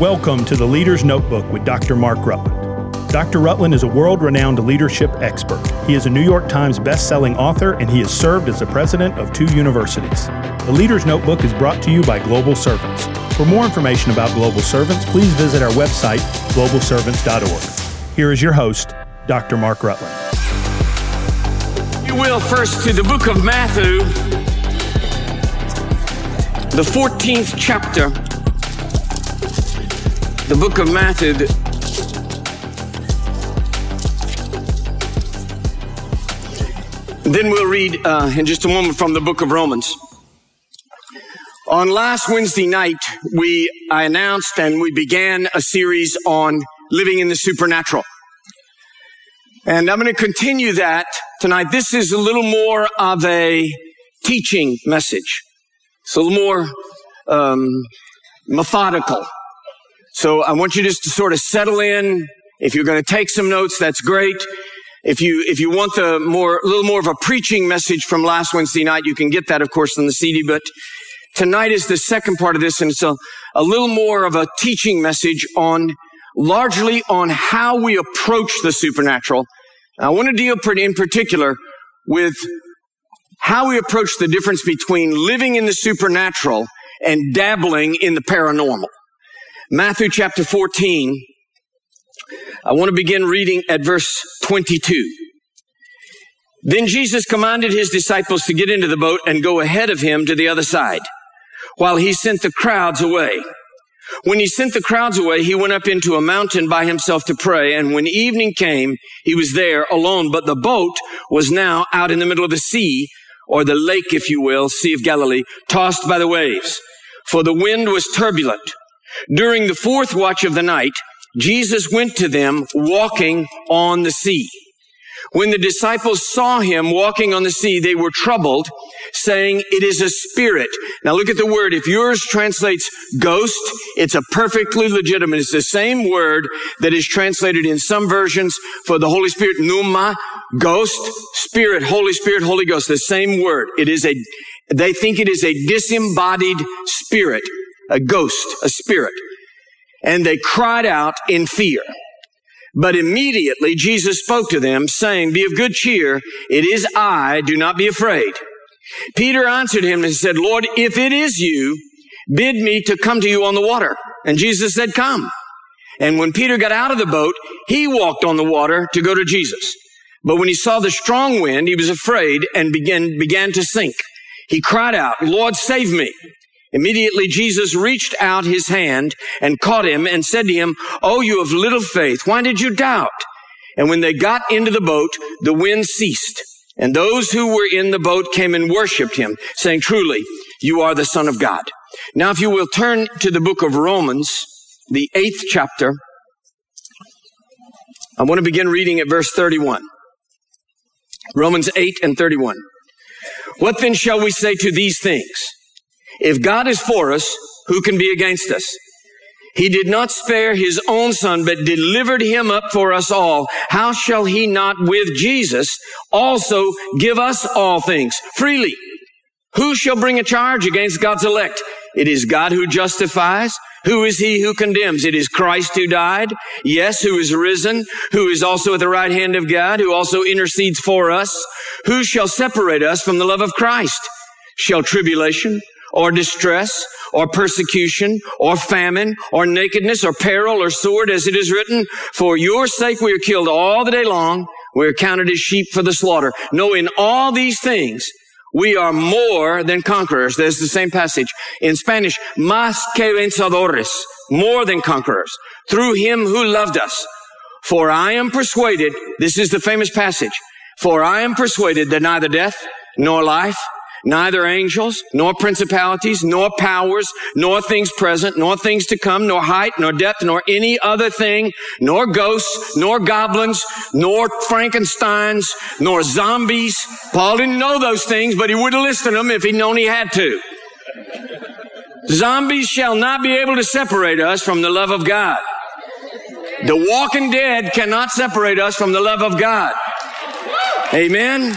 Welcome to the Leader's Notebook with Dr. Mark Rutland. Dr. Rutland is a world renowned leadership expert. He is a New York Times best-selling author and he has served as the president of two universities. The Leader's Notebook is brought to you by Global Servants. For more information about Global Servants, please visit our website, globalservants.org. Here is your host, Dr. Mark Rutland. You will first to the book of Matthew, the 14th chapter. The book of Matthew. Then we'll read uh, in just a moment from the book of Romans. On last Wednesday night, we I announced and we began a series on living in the supernatural. And I'm going to continue that tonight. This is a little more of a teaching message. It's a little more um, methodical. So I want you just to sort of settle in. If you're going to take some notes, that's great. If you, if you want the more, a little more of a preaching message from last Wednesday night, you can get that, of course, on the CD, but tonight is the second part of this, and it's a, a little more of a teaching message on, largely on how we approach the supernatural. I want to deal in particular with how we approach the difference between living in the supernatural and dabbling in the paranormal. Matthew chapter 14, I want to begin reading at verse 22. Then Jesus commanded his disciples to get into the boat and go ahead of him to the other side, while he sent the crowds away. When he sent the crowds away, he went up into a mountain by himself to pray. And when evening came, he was there alone. But the boat was now out in the middle of the sea, or the lake, if you will, Sea of Galilee, tossed by the waves. For the wind was turbulent. During the fourth watch of the night, Jesus went to them walking on the sea. When the disciples saw him walking on the sea, they were troubled, saying, it is a spirit. Now look at the word. If yours translates ghost, it's a perfectly legitimate. It's the same word that is translated in some versions for the Holy Spirit, pneuma, ghost, spirit, Holy Spirit, Holy Ghost. The same word. It is a, they think it is a disembodied spirit, a ghost, a spirit and they cried out in fear. But immediately Jesus spoke to them, saying, Be of good cheer. It is I. Do not be afraid. Peter answered him and said, Lord, if it is you, bid me to come to you on the water. And Jesus said, Come. And when Peter got out of the boat, he walked on the water to go to Jesus. But when he saw the strong wind, he was afraid and began, began to sink. He cried out, Lord, save me. Immediately Jesus reached out his hand and caught him and said to him, Oh, you of little faith, why did you doubt? And when they got into the boat, the wind ceased. And those who were in the boat came and worshiped him, saying, Truly, you are the Son of God. Now, if you will turn to the book of Romans, the eighth chapter, I want to begin reading at verse 31. Romans 8 and 31. What then shall we say to these things? If God is for us, who can be against us? He did not spare his own son, but delivered him up for us all. How shall he not with Jesus also give us all things freely? Who shall bring a charge against God's elect? It is God who justifies. Who is he who condemns? It is Christ who died. Yes, who is risen, who is also at the right hand of God, who also intercedes for us. Who shall separate us from the love of Christ? Shall tribulation or distress or persecution or famine or nakedness or peril or sword as it is written, for your sake we are killed all the day long. We are counted as sheep for the slaughter. Knowing all these things, we are more than conquerors. There's the same passage in Spanish. Más que vencedores. More than conquerors. Through him who loved us. For I am persuaded, this is the famous passage, for I am persuaded that neither death, nor life, neither angels, nor principalities, nor powers, nor things present, nor things to come, nor height, nor depth, nor any other thing, nor ghosts, nor goblins, nor Frankensteins, nor zombies. Paul didn't know those things, but he would have listed them if he'd known he had to. Zombies shall not be able to separate us from the love of God. The walking dead cannot separate us from the love of God. Amen.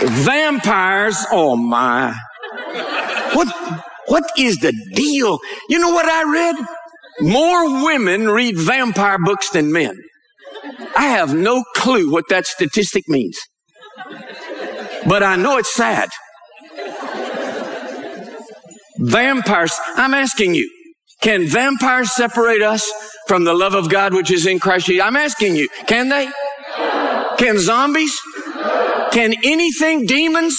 Vampires, oh my. What, What is the deal? You know what I read? More women read vampire books than men. I have no clue what that statistic means. But I know it's sad. Vampires, I'm asking you, can vampires separate us from the love of God which is in Christ Jesus? I'm asking you, can they? Can zombies? Can anything, demons?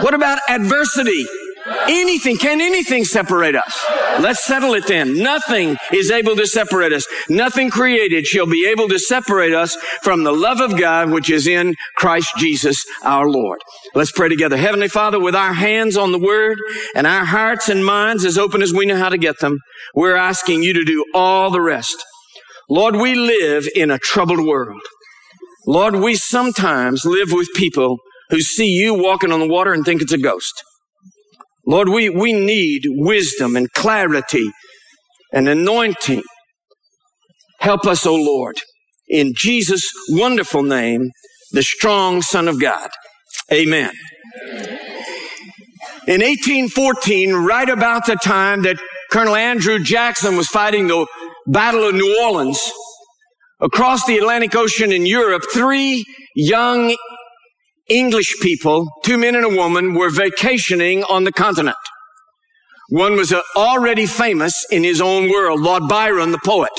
What about adversity? Anything, can anything separate us? Let's settle it then. Nothing is able to separate us. Nothing created shall be able to separate us from the love of God which is in Christ Jesus our Lord. Let's pray together. Heavenly Father, with our hands on the word and our hearts and minds as open as we know how to get them, we're asking you to do all the rest. Lord, we live in a troubled world. Lord, we sometimes live with people who see you walking on the water and think it's a ghost. Lord, we, we need wisdom and clarity and anointing. Help us, O Lord, in Jesus' wonderful name, the strong Son of God. Amen. In 1814, right about the time that Colonel Andrew Jackson was fighting the Battle of New Orleans, across the Atlantic Ocean in Europe, three young English people, two men and a woman, were vacationing on the continent. One was uh, already famous in his own world, Lord Byron, the poet.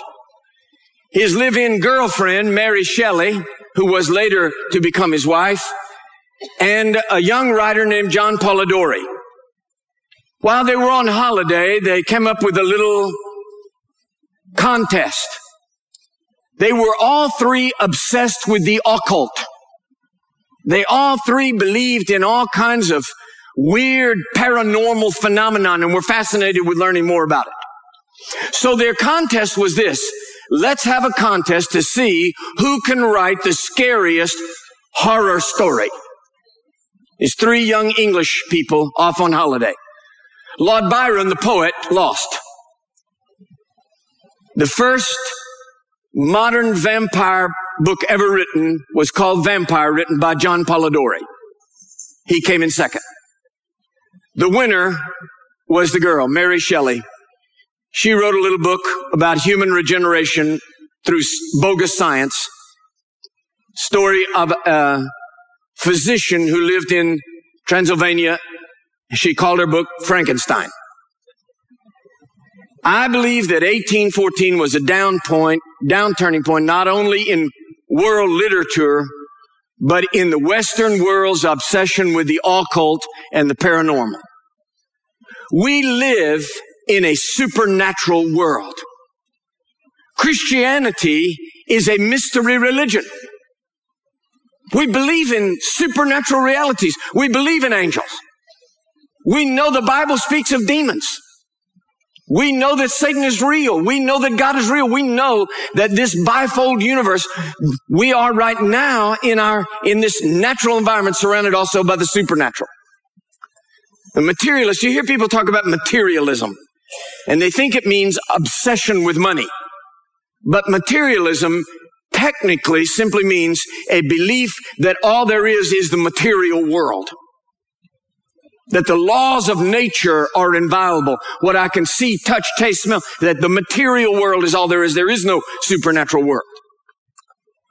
His live-in girlfriend, Mary Shelley, who was later to become his wife, and a young writer named John Polidori. While they were on holiday, they came up with a little contest. They were all three obsessed with the occult. They all three believed in all kinds of weird paranormal phenomenon and were fascinated with learning more about it. So their contest was this. Let's have a contest to see who can write the scariest horror story. These three young English people off on holiday. Lord Byron, the poet, lost. The first modern vampire book ever written was called Vampire, written by John Polidori. He came in second. The winner was the girl, Mary Shelley. She wrote a little book about human regeneration through bogus science. Story of a physician who lived in Transylvania. She called her book Frankenstein. I believe that 1814 was a down point, down turning point, not only in world literature, but in the Western world's obsession with the occult and the paranormal. We live in a supernatural world. Christianity is a mystery religion. We believe in supernatural realities. We believe in angels. We know the Bible speaks of demons. We know that Satan is real. We know that God is real. We know that this bifold universe, we are right now in our, in this natural environment surrounded also by the supernatural. The materialist, you hear people talk about materialism and they think it means obsession with money. But materialism technically simply means a belief that all there is is the material world that the laws of nature are inviolable. What I can see, touch, taste, smell, that the material world is all there is. There is no supernatural world.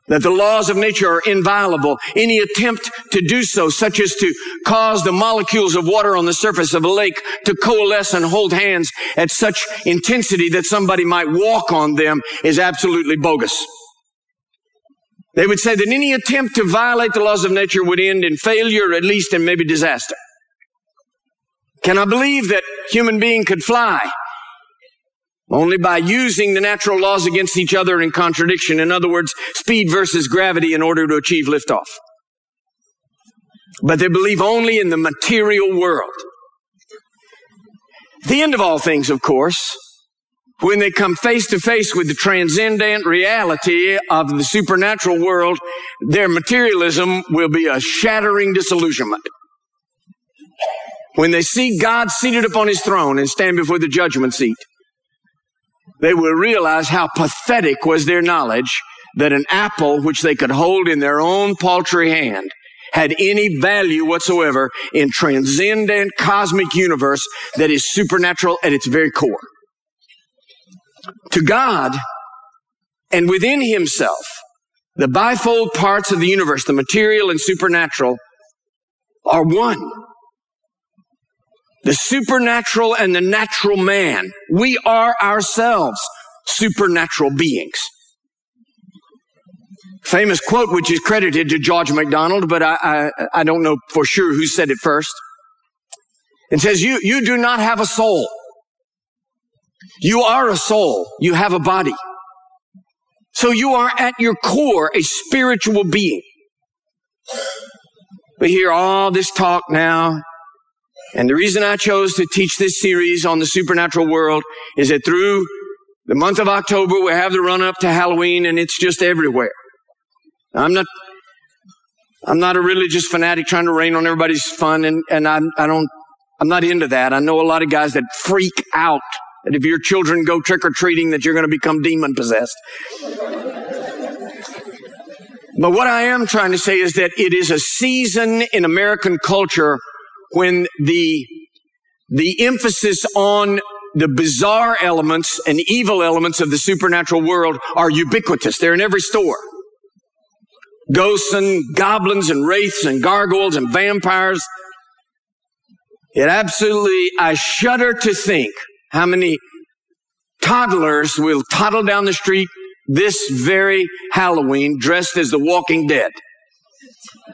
That the laws of nature are inviolable. Any attempt to do so, such as to cause the molecules of water on the surface of a lake to coalesce and hold hands at such intensity that somebody might walk on them is absolutely bogus. They would say that any attempt to violate the laws of nature would end in failure, at least and maybe disaster. Can I believe that human being could fly? Only by using the natural laws against each other in contradiction. In other words, speed versus gravity in order to achieve liftoff. But they believe only in the material world. The end of all things, of course, when they come face to face with the transcendent reality of the supernatural world, their materialism will be a shattering disillusionment. When they see God seated upon his throne and stand before the judgment seat, they will realize how pathetic was their knowledge that an apple which they could hold in their own paltry hand had any value whatsoever in transcendent cosmic universe that is supernatural at its very core. To God and within himself, the bifold parts of the universe, the material and supernatural, are one. The supernatural and the natural man. We are ourselves supernatural beings. Famous quote, which is credited to George MacDonald, but I, I, I don't know for sure who said it first. It says, you, you do not have a soul. You are a soul. You have a body. So you are at your core a spiritual being. We hear all this talk now. And the reason I chose to teach this series on the supernatural world is that through the month of October, we have the run up to Halloween and it's just everywhere. I'm not, I'm not a religious fanatic trying to rain on everybody's fun and, and I'm, I don't, I'm not into that. I know a lot of guys that freak out that if your children go trick or treating, that you're going to become demon possessed. but what I am trying to say is that it is a season in American culture when the, the emphasis on the bizarre elements and evil elements of the supernatural world are ubiquitous. They're in every store. Ghosts and goblins and wraiths and gargoyles and vampires. It absolutely, I shudder to think how many toddlers will toddle down the street this very Halloween dressed as the walking dead.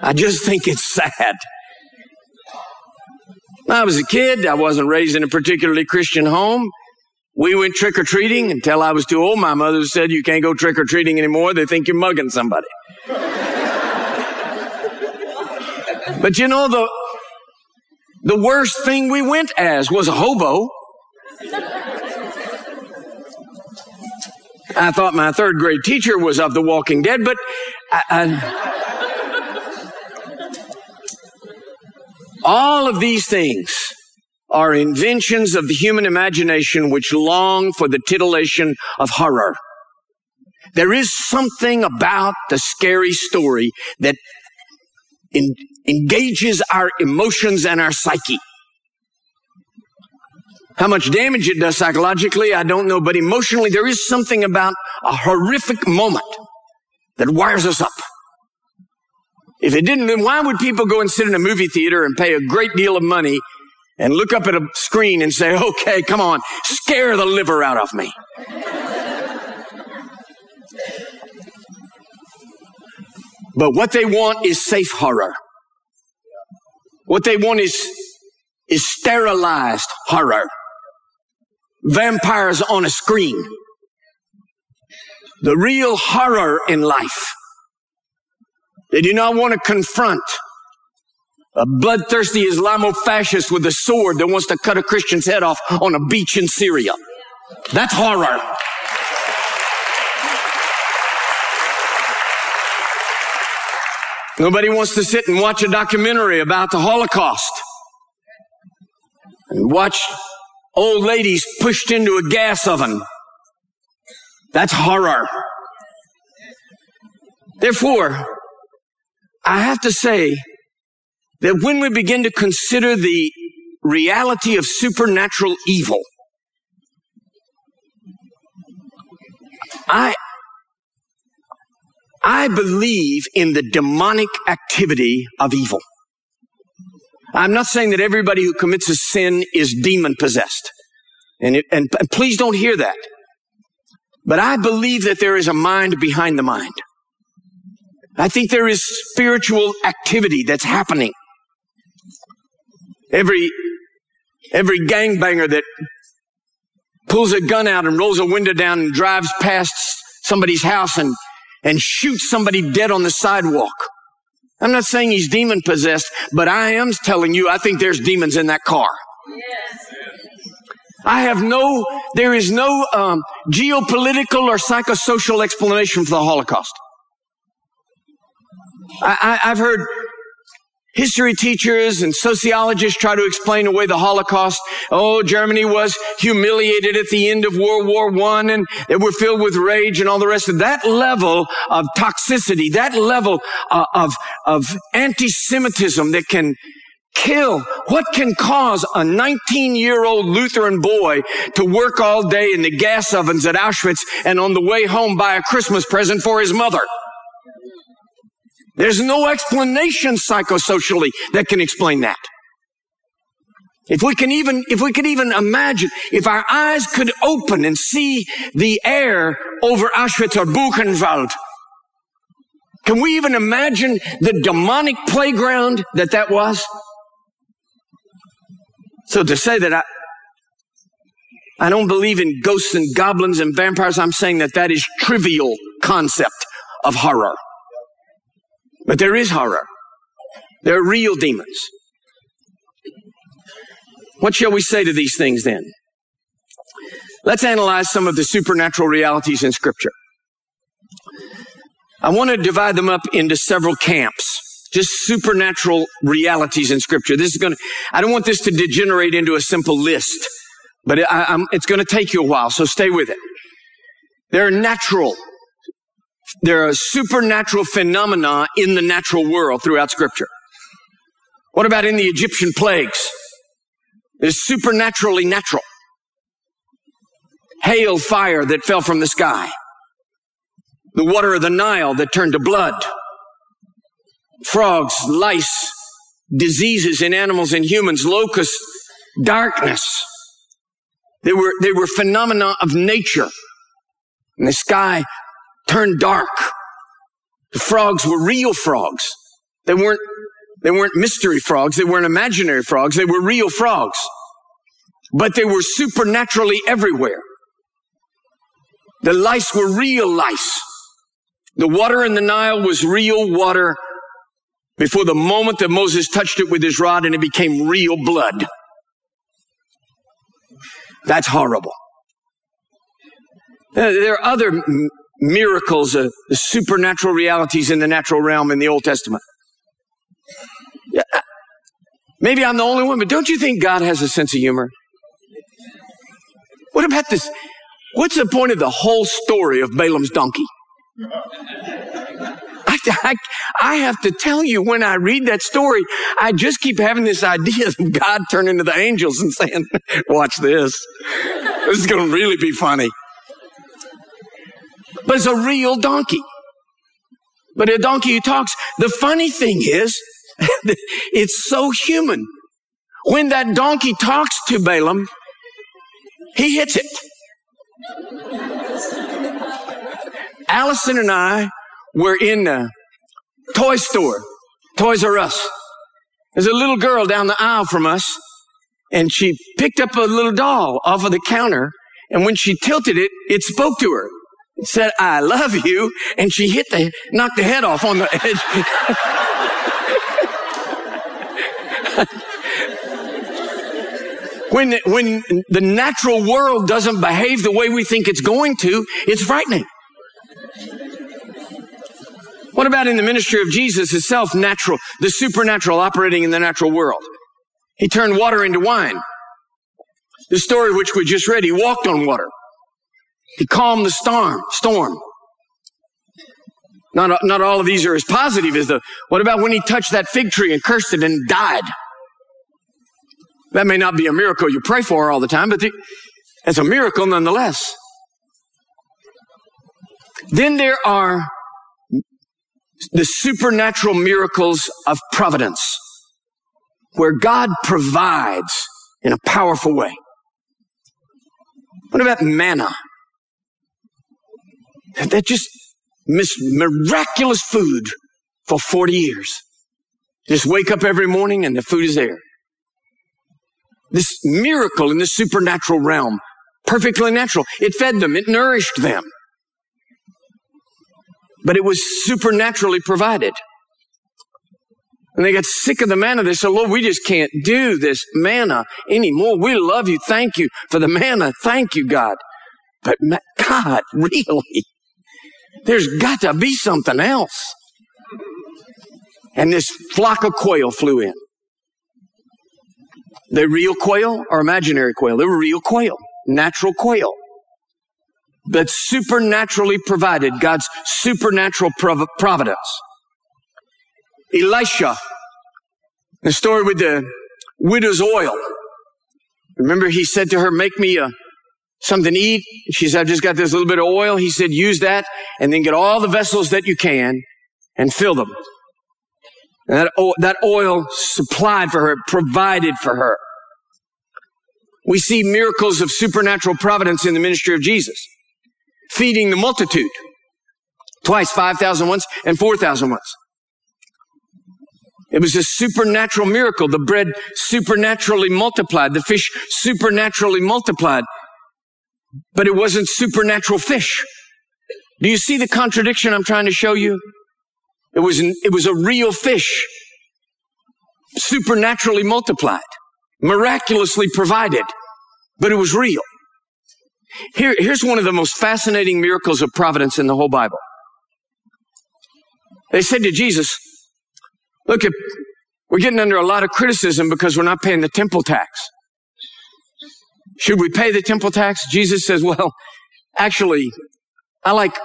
I just think it's sad. When I was a kid, I wasn't raised in a particularly Christian home. We went trick or treating until I was too old. My mother said, You can't go trick or treating anymore. They think you're mugging somebody. but you know, the, the worst thing we went as was a hobo. I thought my third grade teacher was of the Walking Dead, but I, I, all of these things are inventions of the human imagination which long for the titillation of horror. There is something about the scary story that in, engages our emotions and our psyche. How much damage it does psychologically, I don't know, but emotionally, there is something about a horrific moment that wires us up. If it didn't, then why would people go and sit in a movie theater and pay a great deal of money and look up at a screen and say, okay, come on, scare the liver out of me? but what they want is safe horror. What they want is, is sterilized horror vampires on a screen. The real horror in life. They do not want to confront a bloodthirsty Islamofascist with a sword that wants to cut a Christian's head off on a beach in Syria. That's horror. Nobody wants to sit and watch a documentary about the Holocaust and watch old ladies pushed into a gas oven. That's horror. Therefore, I have to say that when we begin to consider the reality of supernatural evil, I, I believe in the demonic activity of evil. I'm not saying that everybody who commits a sin is demon possessed. And, it, and, and please don't hear that. But I believe that there is a mind behind the mind. I think there is spiritual activity that's happening. Every, every gangbanger that pulls a gun out and rolls a window down and drives past somebody's house and, and shoots somebody dead on the sidewalk I'm not saying he's demon possessed, but I am telling you, I think there's demons in that car. Yes. I have no, there is no um, geopolitical or psychosocial explanation for the Holocaust. I, have heard History teachers and sociologists try to explain away the Holocaust. Oh, Germany was humiliated at the end of World War One and they were filled with rage and all the rest of that level of toxicity, that level uh, of, of anti-Semitism that can kill. What can cause a 19 year old Lutheran boy to work all day in the gas ovens at Auschwitz and on the way home buy a Christmas present for his mother? There's no explanation psychosocially that can explain that. If we can even, if we could even imagine, if our eyes could open and see the air over Auschwitz or Buchenwald, can we even imagine the demonic playground that that was? So to say that I, I don't believe in ghosts and goblins and vampires, I'm saying that that is trivial concept of horror. But there is horror. There are real demons. What shall we say to these things then? Let's analyze some of the supernatural realities in scripture. I want to divide them up into several camps. Just supernatural realities in scripture. This is going to, I don't want this to degenerate into a simple list, but I, it's going to take you a while, so stay with it. There are natural there are supernatural phenomena in the natural world throughout scripture. What about in the Egyptian plagues? It's supernaturally natural. Hail fire that fell from the sky. The water of the Nile that turned to blood. Frogs, lice, diseases in animals and humans, locusts, darkness. They were, they were phenomena of nature. And the sky turned dark. The frogs were real frogs. They weren't, they weren't mystery frogs. They weren't imaginary frogs. They were real frogs. But they were supernaturally everywhere. The lice were real lice. The water in the Nile was real water before the moment that Moses touched it with his rod and it became real blood. That's horrible. There are other miracles, uh, the supernatural realities in the natural realm in the Old Testament. Yeah, uh, maybe I'm the only one, but don't you think God has a sense of humor? What about this? What's the point of the whole story of Balaam's donkey? I, I, I, have to tell you, when I read that story, I just keep having this idea of God turning to the angels and saying, watch this. This is going to really be funny but it's a real donkey. But a donkey who talks. The funny thing is, it's so human. When that donkey talks to Balaam, he hits it. Allison and I were in a toy store, Toys R Us. There's a little girl down the aisle from us, and she picked up a little doll off of the counter, and when she tilted it, it spoke to her said, I love you. And she hit the, knocked the head off on the edge. when, when the natural world doesn't behave the way we think it's going to, it's frightening. What about in the ministry of Jesus itself, natural, the supernatural operating in the natural world? He turned water into wine. The story which we just read, he walked on water. He calmed the storm, storm. Not, not all of these are as positive as the, what about when he touched that fig tree and cursed it and died? That may not be a miracle you pray for all the time, but the, it's a miracle nonetheless. Then there are the supernatural miracles of providence, where God provides in a powerful way. What about manna? They're just miraculous food for 40 years. Just wake up every morning and the food is there. This miracle in the supernatural realm, perfectly natural. It fed them, it nourished them. But it was supernaturally provided. And they got sick of the manna. They said, Lord, we just can't do this manna anymore. We love you. Thank you for the manna. Thank you, God. But God, really? There's got to be something else. And this flock of quail flew in. They real quail or imaginary quail? They were real quail, natural quail. But supernaturally provided, God's supernatural prov- providence. Elisha, the story with the widow's oil. Remember, he said to her, Make me a, something to eat. She said, I've just got this little bit of oil. He said, Use that and then get all the vessels that you can and fill them. And that, oil, that oil supplied for her, provided for her. We see miracles of supernatural providence in the ministry of Jesus. Feeding the multitude. Twice, 5,000 once and 4,000 once. It was a supernatural miracle. The bread supernaturally multiplied. The fish supernaturally multiplied. But it wasn't supernatural fish. Do you see the contradiction I'm trying to show you? It was, an, it was a real fish, supernaturally multiplied, miraculously provided, but it was real. Here, here's one of the most fascinating miracles of providence in the whole Bible. They said to Jesus, look, we're getting under a lot of criticism because we're not paying the temple tax. Should we pay the temple tax? Jesus says, well, actually, I like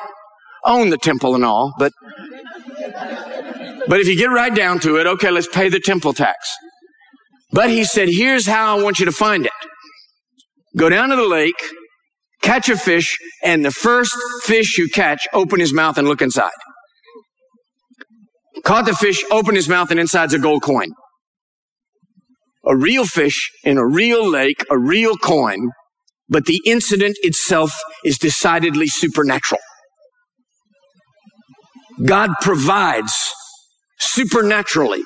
own the temple and all, but but if you get right down to it, okay, let's pay the temple tax. But he said, here's how I want you to find it. Go down to the lake, catch a fish, and the first fish you catch, open his mouth and look inside. Caught the fish, open his mouth, and inside's a gold coin. A real fish in a real lake, a real coin, but the incident itself is decidedly supernatural. God provides supernaturally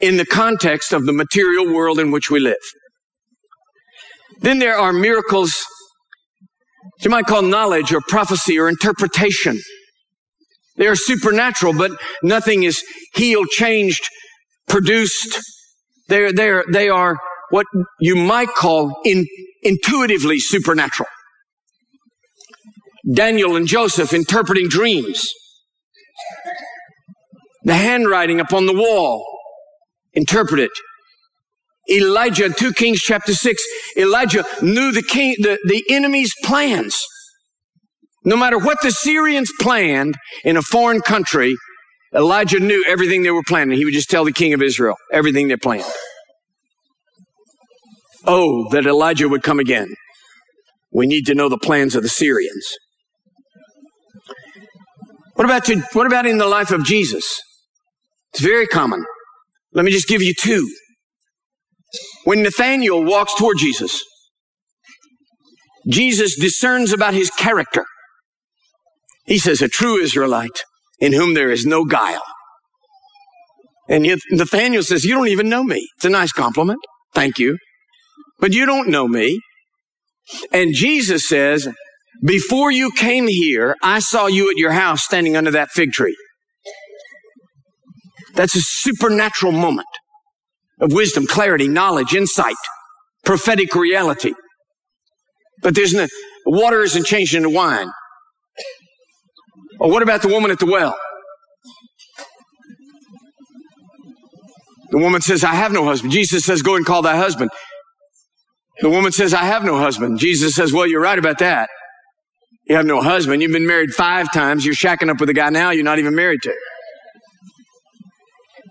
in the context of the material world in which we live. Then there are miracles you might call knowledge or prophecy or interpretation. They are supernatural, but nothing is healed, changed, produced. They're, they're, they are what you might call in, intuitively supernatural. Daniel and Joseph interpreting dreams. The handwriting upon the wall, interpret it. Elijah, 2 Kings chapter 6, Elijah knew the king, the, the enemy's plans. No matter what the Syrians planned in a foreign country, Elijah knew everything they were planning. He would just tell the king of Israel everything they planned. Oh, that Elijah would come again. We need to know the plans of the Syrians. What about, to, what about in the life of Jesus? It's very common. Let me just give you two. When Nathaniel walks toward Jesus, Jesus discerns about his character. He says, a true Israelite in whom there is no guile. And yet Nathaniel says, you don't even know me. It's a nice compliment. Thank you. But you don't know me. And Jesus says, before you came here, I saw you at your house standing under that fig tree. That's a supernatural moment of wisdom, clarity, knowledge, insight, prophetic reality. But there's no, water isn't changed into wine. Or what about the woman at the well? The woman says, I have no husband. Jesus says, go and call thy husband. The woman says, I have no husband. Jesus says, well, you're right about that. You have no husband. You've been married five times. You're shacking up with a guy now you're not even married to.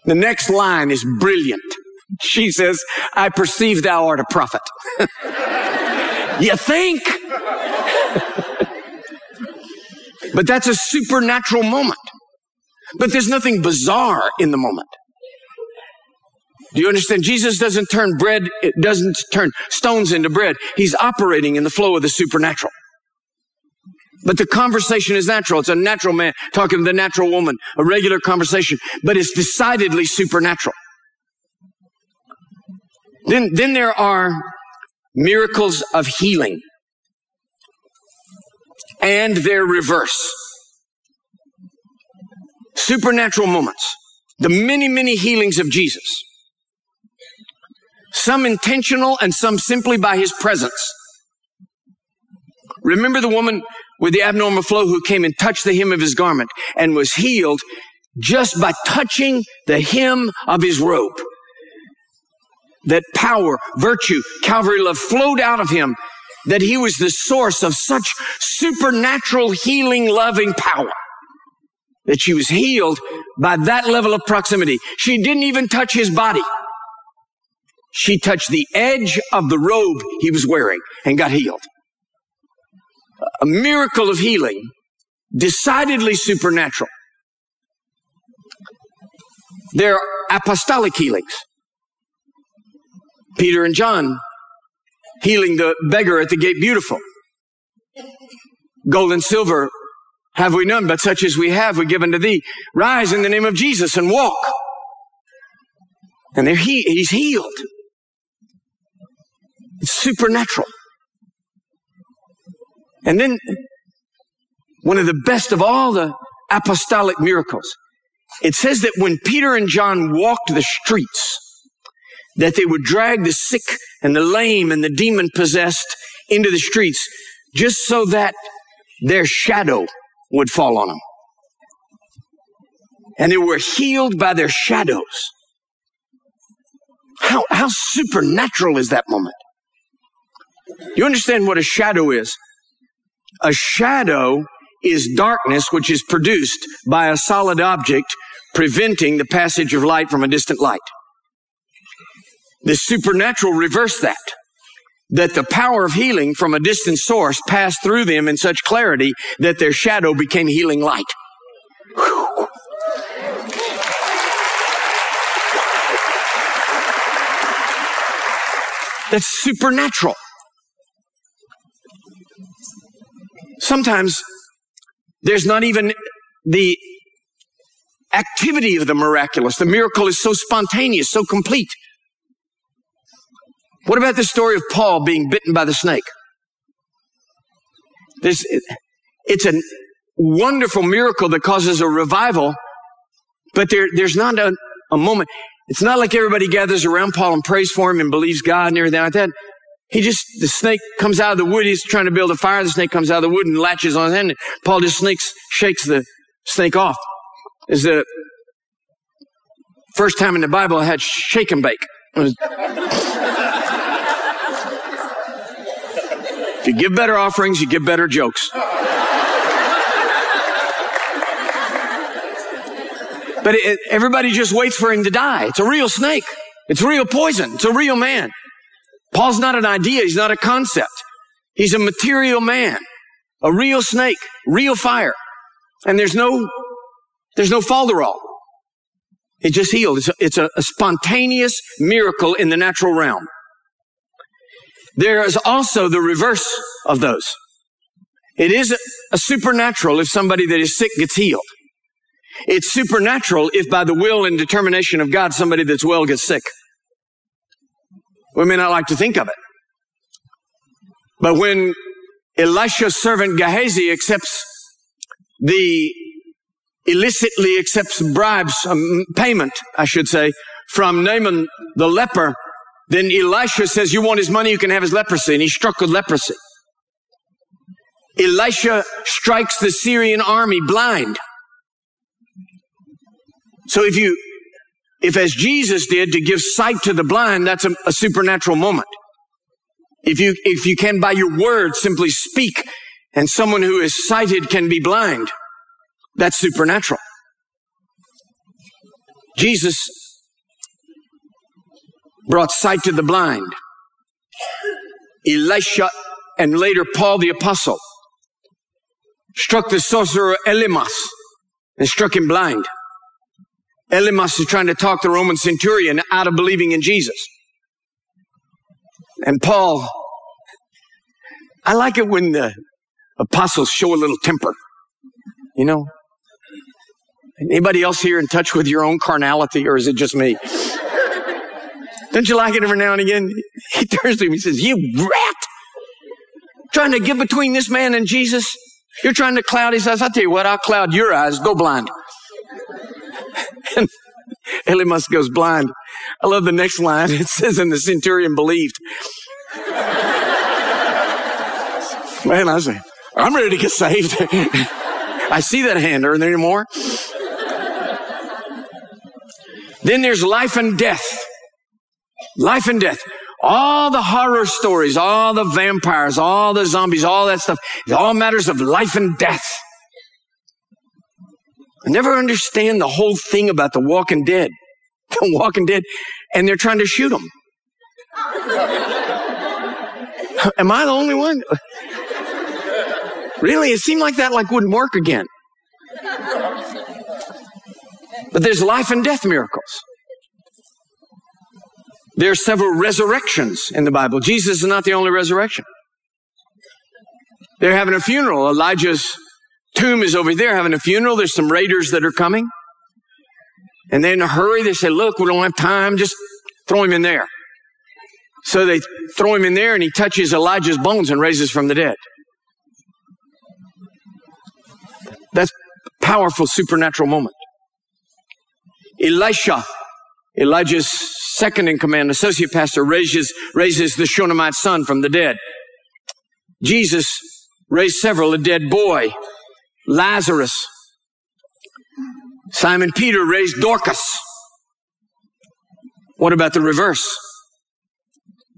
The next line is brilliant. She says, I perceive thou art a prophet. you think? But that's a supernatural moment. But there's nothing bizarre in the moment. Do you understand? Jesus doesn't turn bread, it doesn't turn stones into bread. He's operating in the flow of the supernatural. But the conversation is natural. It's a natural man talking to the natural woman, a regular conversation, but it's decidedly supernatural. Then, then there are miracles of healing and their reverse. Supernatural moments. The many, many healings of Jesus. Some intentional and some simply by his presence. Remember the woman with the abnormal flow who came and touched the hem of his garment and was healed just by touching the hem of his robe. That power, virtue, Calvary love flowed out of him, that he was the source of such supernatural healing, loving power. That she was healed by that level of proximity. She didn't even touch his body. She touched the edge of the robe he was wearing and got healed. A miracle of healing, decidedly supernatural. There are apostolic healings. Peter and John healing the beggar at the gate beautiful. Gold and silver have we none, but such as we have we give unto thee. Rise in the name of Jesus and walk. And he, he's healed. It's supernatural. And then one of the best of all the apostolic miracles. It says that when Peter and John walked the streets, that they would drag the sick and the lame and the demon possessed into the streets just so that their shadow would fall on them. And they were healed by their shadows. How, how supernatural is that moment? You understand what a shadow is? A shadow is darkness which is produced by a solid object preventing the passage of light from a distant light. The supernatural reversed that. That the power of healing from a distant source passed through them in such clarity that their shadow became healing light. Whew. That's supernatural. Sometimes there's not even the activity of the miraculous. The miracle is so spontaneous, so complete. What about the story of Paul being bitten by the snake? This, it's a wonderful miracle that causes a revival, but there, there's not a, a moment. It's not like everybody gathers around Paul and prays for him and believes God and everything like that. He just, the snake comes out of the wood. He's trying to build a fire. The snake comes out of the wood and latches on his hand. Paul just snakes, shakes the snake off. Is the first time in the Bible I had shake and bake. Was, if you give better offerings, you give better jokes. But it, everybody just waits for him to die. It's a real snake. It's real poison. It's a real man. Paul's not an idea. He's not a concept. He's a material man, a real snake, real fire. And there's no, there's no falderall. It just healed. It's, a, it's a, a spontaneous miracle in the natural realm. There is also the reverse of those. It is a, supernatural if somebody that is sick gets healed. It's supernatural if by the will and determination of God, somebody that's well gets sick. We may not like to think of it. But when Elisha's servant Gehazi accepts the illicitly accepts bribes, um, payment, I should say, from Naaman the leper, then Elisha says, you want his money, you can have his leprosy. And he's struck with leprosy. Elisha strikes the Syrian army blind. So if you if as Jesus did to give sight to the blind, that's a, a supernatural moment. If you, if you can by your word simply speak and someone who is sighted can be blind, that's supernatural. Jesus brought sight to the blind. Elisha and later Paul the apostle struck the sorcerer Elymas and struck him blind. Elymas is trying to talk the Roman centurion out of believing in Jesus. And Paul, I like it when the apostles show a little temper. You know? Anybody else here in touch with your own carnality, or is it just me? Don't you like it every now and again? He turns to me and says, You rat! Trying to get between this man and Jesus? You're trying to cloud his eyes. I'll tell you what, I'll cloud your eyes. Go blind. and Elymas goes blind. I love the next line. It says, and the centurion believed. Man, I say, I'm ready to get saved. I see that hand. Are there any more? Then there's life and death. Life and death. All the horror stories, all the vampires, all the zombies, all that stuff, it all matters of life and death. I never understand the whole thing about the walking dead. The walking dead, and they're trying to shoot them. Am I the only one? Really? It seemed like that like wouldn't work again. But there's life and death miracles. There are several resurrections in the Bible. Jesus is not the only resurrection. They're having a funeral. Elijah's tomb is over there having a funeral. There's some raiders that are coming. And they're in a hurry, they say, look, we don't have time. Just throw him in there. So they throw him in there and he touches Elijah's bones and raises from the dead. That's a powerful supernatural moment. Elisha, Elijah's second in command, associate pastor, raises, raises the Shunammite son from the dead. Jesus raised several, a dead boy, Lazarus. Simon Peter raised Dorcas. What about the reverse?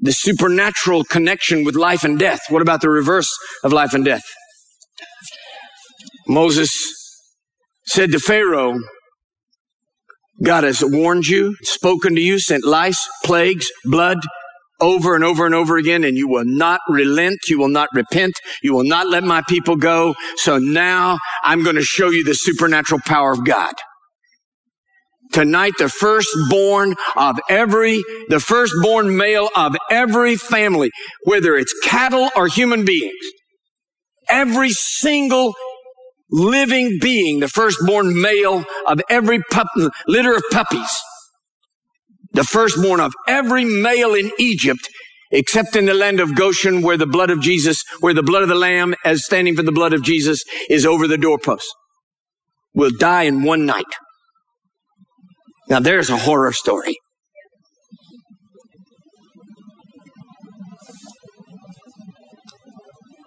The supernatural connection with life and death. What about the reverse of life and death? Moses said to Pharaoh, God has warned you, spoken to you, sent lice, plagues, blood over and over and over again, and you will not relent. You will not repent. You will not let my people go. So now I'm going to show you the supernatural power of God. Tonight, the firstborn of every, the firstborn male of every family, whether it's cattle or human beings, every single living being, the firstborn male of every pup, litter of puppies, the firstborn of every male in Egypt, except in the land of Goshen where the blood of Jesus, where the blood of the lamb as standing for the blood of Jesus is over the doorpost, will die in one night. Now there's a horror story.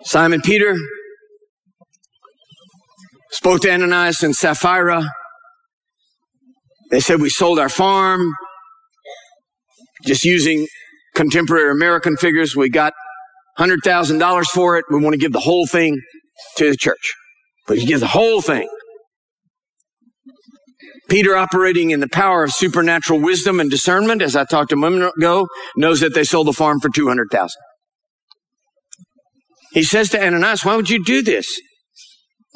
Simon Peter Spoke to Ananias and Sapphira. They said, We sold our farm. Just using contemporary American figures, we got $100,000 for it. We want to give the whole thing to the church. But you give the whole thing. Peter, operating in the power of supernatural wisdom and discernment, as I talked a moment ago, knows that they sold the farm for 200,000. He says to Ananias, why would you do this?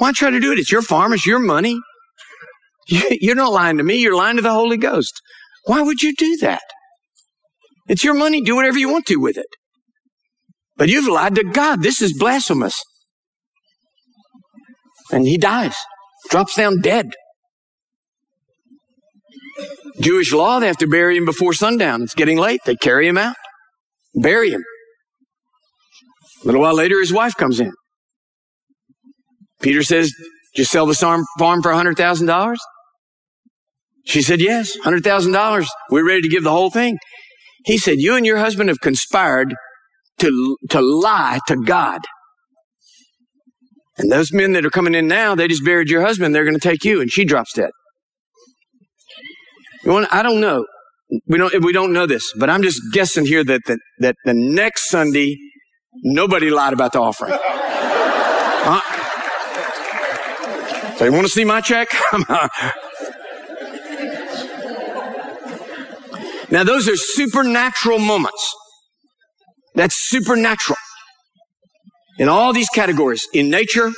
Why try to do it? It's your farm, it's your money. You're not lying to me, you're lying to the Holy Ghost. Why would you do that? It's your money, do whatever you want to with it. But you've lied to God. This is blasphemous. And he dies, drops down dead. Jewish law, they have to bury him before sundown. It's getting late. They carry him out, bury him. A little while later, his wife comes in. Peter says, you sell the farm for $100,000? She said, Yes, $100,000. We're ready to give the whole thing. He said, You and your husband have conspired to, to lie to God. And those men that are coming in now, they just buried your husband. They're going to take you. And she drops dead. You want, I don't know. We don't, we don't know this, but I'm just guessing here that, that, that the next Sunday, nobody lied about the offering. Uh, so you want to see my check? now those are supernatural moments. That's supernatural. In all these categories, in nature,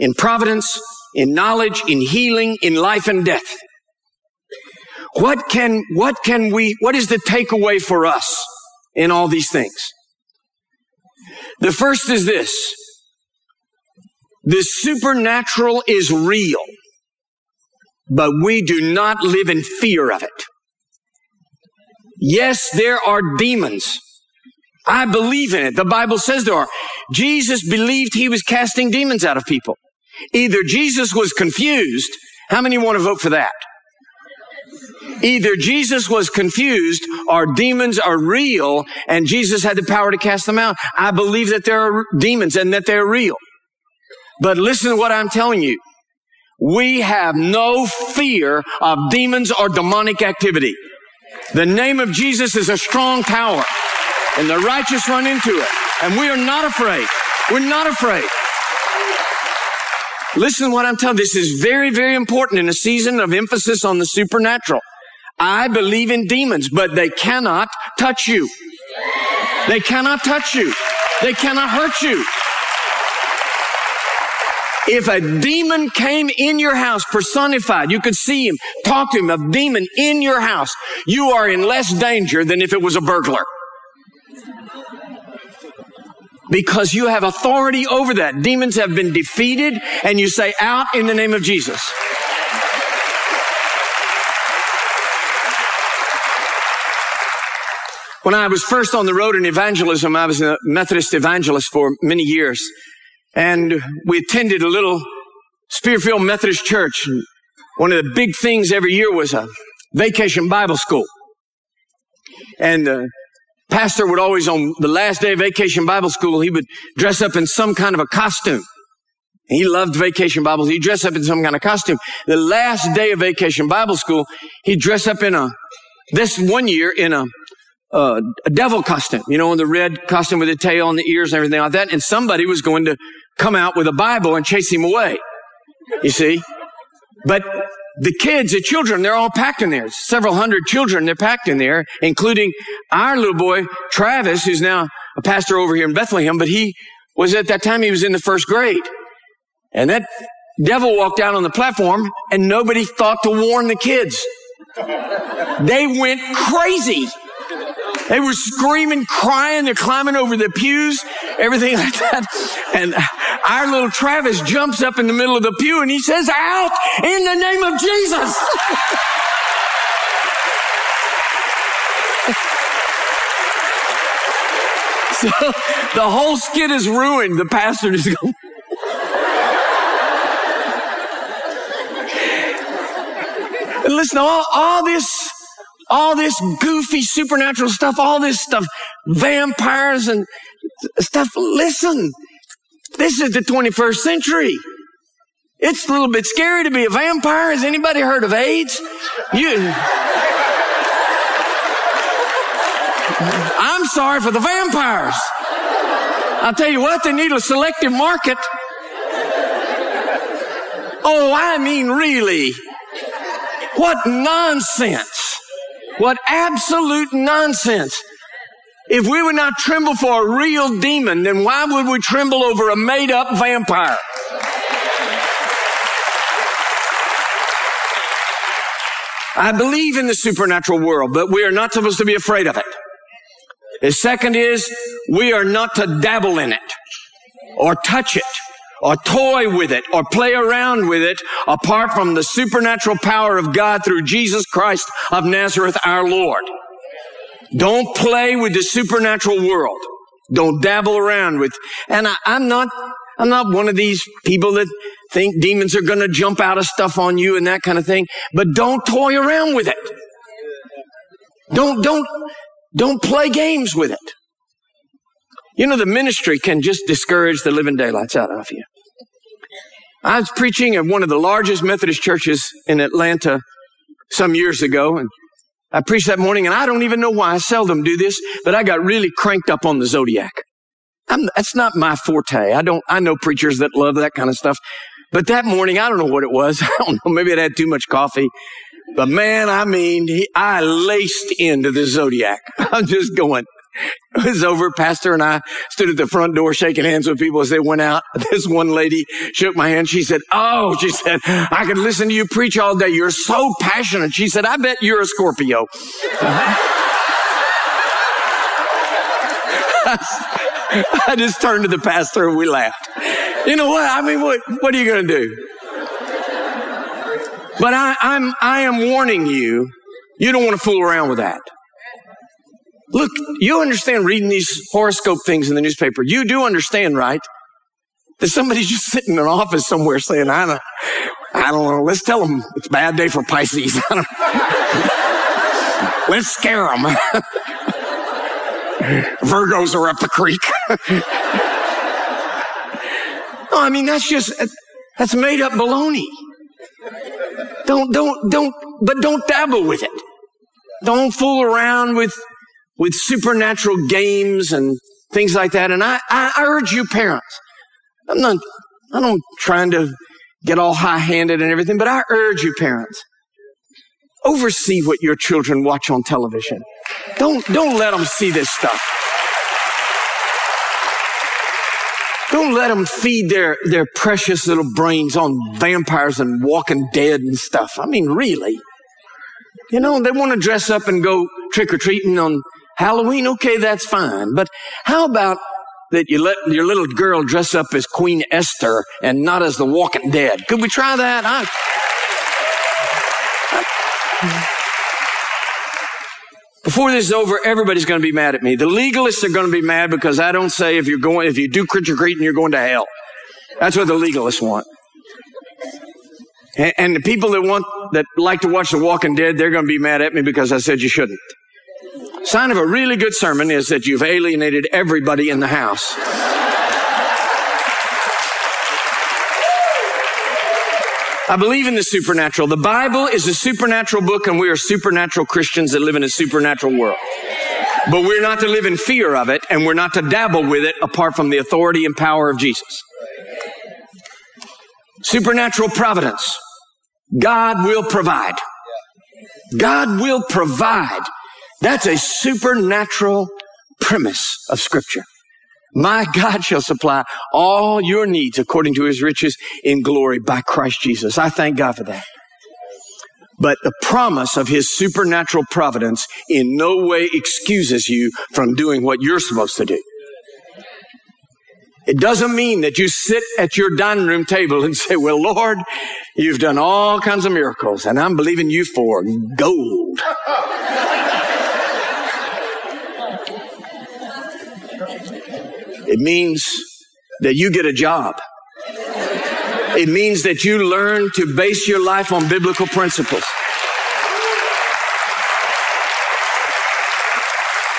in providence, in knowledge, in healing, in life and death. What can, what can we, what is the takeaway for us in all these things? The first is this. The supernatural is real, but we do not live in fear of it. Yes, there are demons. I believe in it. The Bible says there are. Jesus believed he was casting demons out of people. Either Jesus was confused. How many want to vote for that? Either Jesus was confused or demons are real and Jesus had the power to cast them out. I believe that there are demons and that they're real. But listen to what I'm telling you. We have no fear of demons or demonic activity. The name of Jesus is a strong tower and the righteous run into it. And we are not afraid. We're not afraid. Listen to what I'm telling. This is very, very important in a season of emphasis on the supernatural. I believe in demons, but they cannot touch you. They cannot touch you. They cannot hurt you. If a demon came in your house personified, you could see him, talk to him, a demon in your house, you are in less danger than if it was a burglar. Because you have authority over that. Demons have been defeated and you say out in the name of Jesus. When I was first on the road in evangelism, I was a Methodist evangelist for many years. And we attended a little Spearfield Methodist church. And one of the big things every year was a vacation Bible school. And the pastor would always, on the last day of vacation Bible school, he would dress up in some kind of a costume. He loved vacation Bibles. He'd dress up in some kind of costume. The last day of vacation Bible school, he'd dress up in a, this one year in a uh, a devil costume, you know, in the red costume with the tail and the ears and everything like that. And somebody was going to come out with a Bible and chase him away. You see? But the kids, the children, they're all packed in there. Several hundred children, they're packed in there, including our little boy, Travis, who's now a pastor over here in Bethlehem, but he was at that time, he was in the first grade. And that devil walked out on the platform and nobody thought to warn the kids. They went crazy. They were screaming, crying, they're climbing over the pews, everything like that. And our little Travis jumps up in the middle of the pew and he says, out in the name of Jesus. so the whole skit is ruined. The pastor is going, listen, all, all this all this goofy supernatural stuff, all this stuff, vampires and stuff. Listen, this is the 21st century. It's a little bit scary to be a vampire. Has anybody heard of AIDS? You. I'm sorry for the vampires. I'll tell you what, they need a selective market. Oh, I mean, really. What nonsense. What absolute nonsense. If we would not tremble for a real demon, then why would we tremble over a made up vampire? I believe in the supernatural world, but we are not supposed to be afraid of it. The second is we are not to dabble in it or touch it or toy with it or play around with it apart from the supernatural power of God through Jesus Christ of Nazareth our Lord. Don't play with the supernatural world. Don't dabble around with, and I, am not, I'm not one of these people that think demons are going to jump out of stuff on you and that kind of thing, but don't toy around with it. Don't, don't, don't play games with it. You know, the ministry can just discourage the living daylights out of you. I was preaching at one of the largest Methodist churches in Atlanta some years ago, and I preached that morning, and I don't even know why I seldom do this, but I got really cranked up on the zodiac. I'm, that's not my forte. I don't, I know preachers that love that kind of stuff. But that morning, I don't know what it was. I don't know. Maybe I had too much coffee. But man, I mean, he, I laced into the zodiac. I'm just going, it was over. Pastor and I stood at the front door shaking hands with people as they went out. This one lady shook my hand. She said, Oh, she said, I could listen to you preach all day. You're so passionate. She said, I bet you're a Scorpio. I just turned to the pastor and we laughed. You know what? I mean, what, what are you going to do? But I, I'm, I am warning you, you don't want to fool around with that. Look, you understand reading these horoscope things in the newspaper. You do understand, right? That somebody's just sitting in an office somewhere saying, I don't, I don't know. Let's tell them it's a bad day for Pisces. Let's scare them. Virgos are up the creek. no, I mean, that's just, uh, that's made up baloney. Don't, don't, don't, but don't dabble with it. Don't fool around with, with supernatural games and things like that. And I, I urge you parents, I'm not, I don't trying to get all high handed and everything, but I urge you parents, oversee what your children watch on television. Don't, don't let them see this stuff. Don't let them feed their, their precious little brains on vampires and walking dead and stuff. I mean, really. You know, they want to dress up and go trick or treating on Halloween. Okay, that's fine. But how about that you let your little girl dress up as Queen Esther and not as the walking dead? Could we try that? I, I, before this is over, everybody's going to be mad at me. The legalists are going to be mad because I don't say if you're going, if you do trick or treating, you're going to hell. That's what the legalists want. And, and the people that want, that like to watch The Walking Dead, they're going to be mad at me because I said you shouldn't. Sign of a really good sermon is that you've alienated everybody in the house. I believe in the supernatural. The Bible is a supernatural book and we are supernatural Christians that live in a supernatural world. But we're not to live in fear of it and we're not to dabble with it apart from the authority and power of Jesus. Supernatural providence. God will provide. God will provide. That's a supernatural premise of scripture. My God shall supply all your needs according to his riches in glory by Christ Jesus. I thank God for that. But the promise of his supernatural providence in no way excuses you from doing what you're supposed to do. It doesn't mean that you sit at your dining room table and say, well, Lord, you've done all kinds of miracles and I'm believing you for gold. It means that you get a job. It means that you learn to base your life on biblical principles.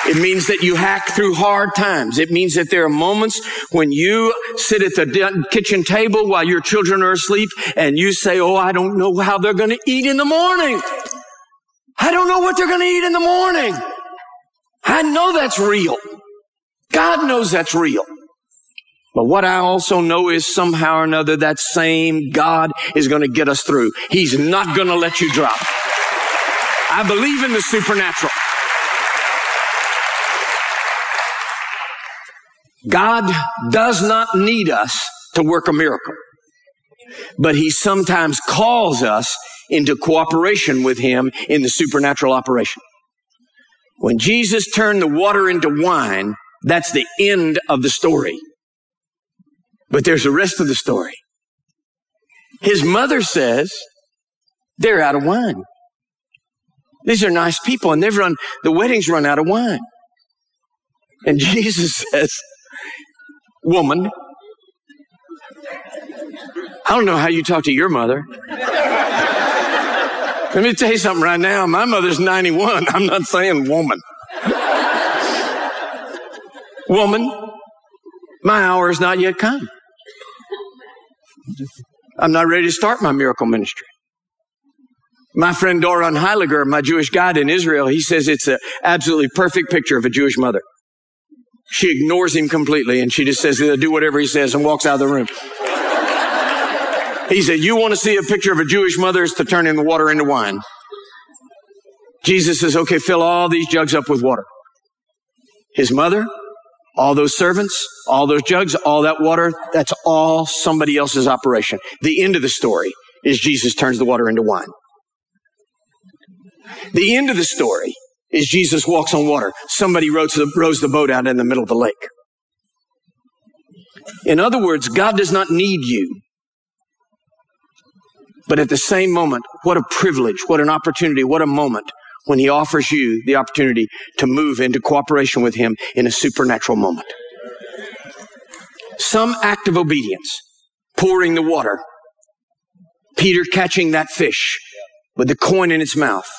It means that you hack through hard times. It means that there are moments when you sit at the kitchen table while your children are asleep and you say, Oh, I don't know how they're going to eat in the morning. I don't know what they're going to eat in the morning. I know that's real. God knows that's real. But what I also know is somehow or another that same God is going to get us through. He's not going to let you drop. I believe in the supernatural. God does not need us to work a miracle, but he sometimes calls us into cooperation with him in the supernatural operation. When Jesus turned the water into wine, that's the end of the story. But there's the rest of the story. His mother says, they're out of wine. These are nice people and they've run, the wedding's run out of wine. And Jesus says, woman, I don't know how you talk to your mother. Let me tell you something right now. My mother's 91. I'm not saying woman. Woman, my hour is not yet come. I'm not ready to start my miracle ministry. My friend Doron Heiliger, my Jewish guide in Israel, he says it's an absolutely perfect picture of a Jewish mother. She ignores him completely and she just says, do whatever he says and walks out of the room. He said, you want to see a picture of a Jewish mother is to turn in the water into wine. Jesus says, okay, fill all these jugs up with water. His mother all those servants, all those jugs, all that water, that's all somebody else's operation. The end of the story is Jesus turns the water into wine. The end of the story is Jesus walks on water. Somebody rows the, rows the boat out in the middle of the lake. In other words, God does not need you. But at the same moment, what a privilege, what an opportunity, what a moment when he offers you the opportunity to move into cooperation with him in a supernatural moment. Some act of obedience, pouring the water, Peter catching that fish with the coin in its mouth,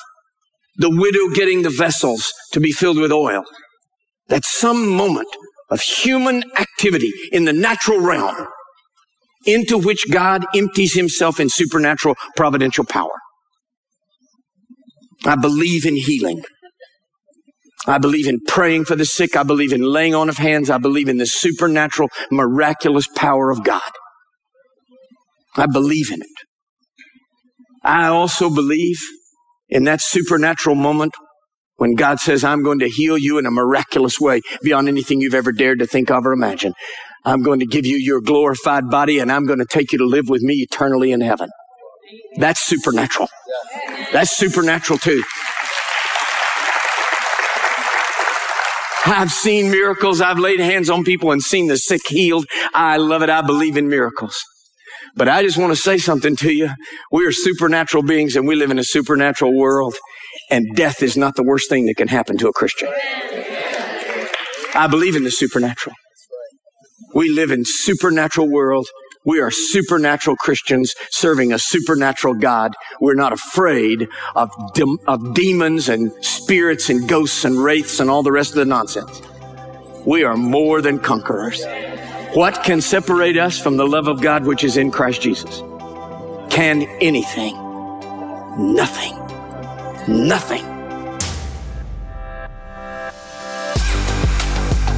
the widow getting the vessels to be filled with oil. That some moment of human activity in the natural realm into which God empties himself in supernatural providential power. I believe in healing. I believe in praying for the sick. I believe in laying on of hands. I believe in the supernatural, miraculous power of God. I believe in it. I also believe in that supernatural moment when God says, I'm going to heal you in a miraculous way beyond anything you've ever dared to think of or imagine. I'm going to give you your glorified body and I'm going to take you to live with me eternally in heaven. That's supernatural. That's supernatural too. I've seen miracles. I've laid hands on people and seen the sick healed. I love it. I believe in miracles. But I just want to say something to you. We are supernatural beings and we live in a supernatural world and death is not the worst thing that can happen to a Christian. I believe in the supernatural. We live in supernatural world. We are supernatural Christians serving a supernatural God. We're not afraid of, de- of demons and spirits and ghosts and wraiths and all the rest of the nonsense. We are more than conquerors. What can separate us from the love of God which is in Christ Jesus? Can anything? Nothing. Nothing.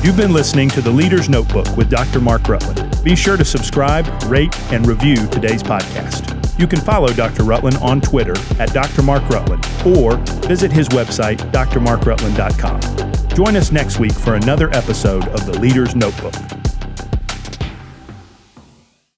You've been listening to The Leader's Notebook with Dr. Mark Rutland. Be sure to subscribe, rate, and review today's podcast. You can follow Dr. Rutland on Twitter at Dr. Mark Rutland or visit his website, drmarkrutland.com. Join us next week for another episode of The Leader's Notebook.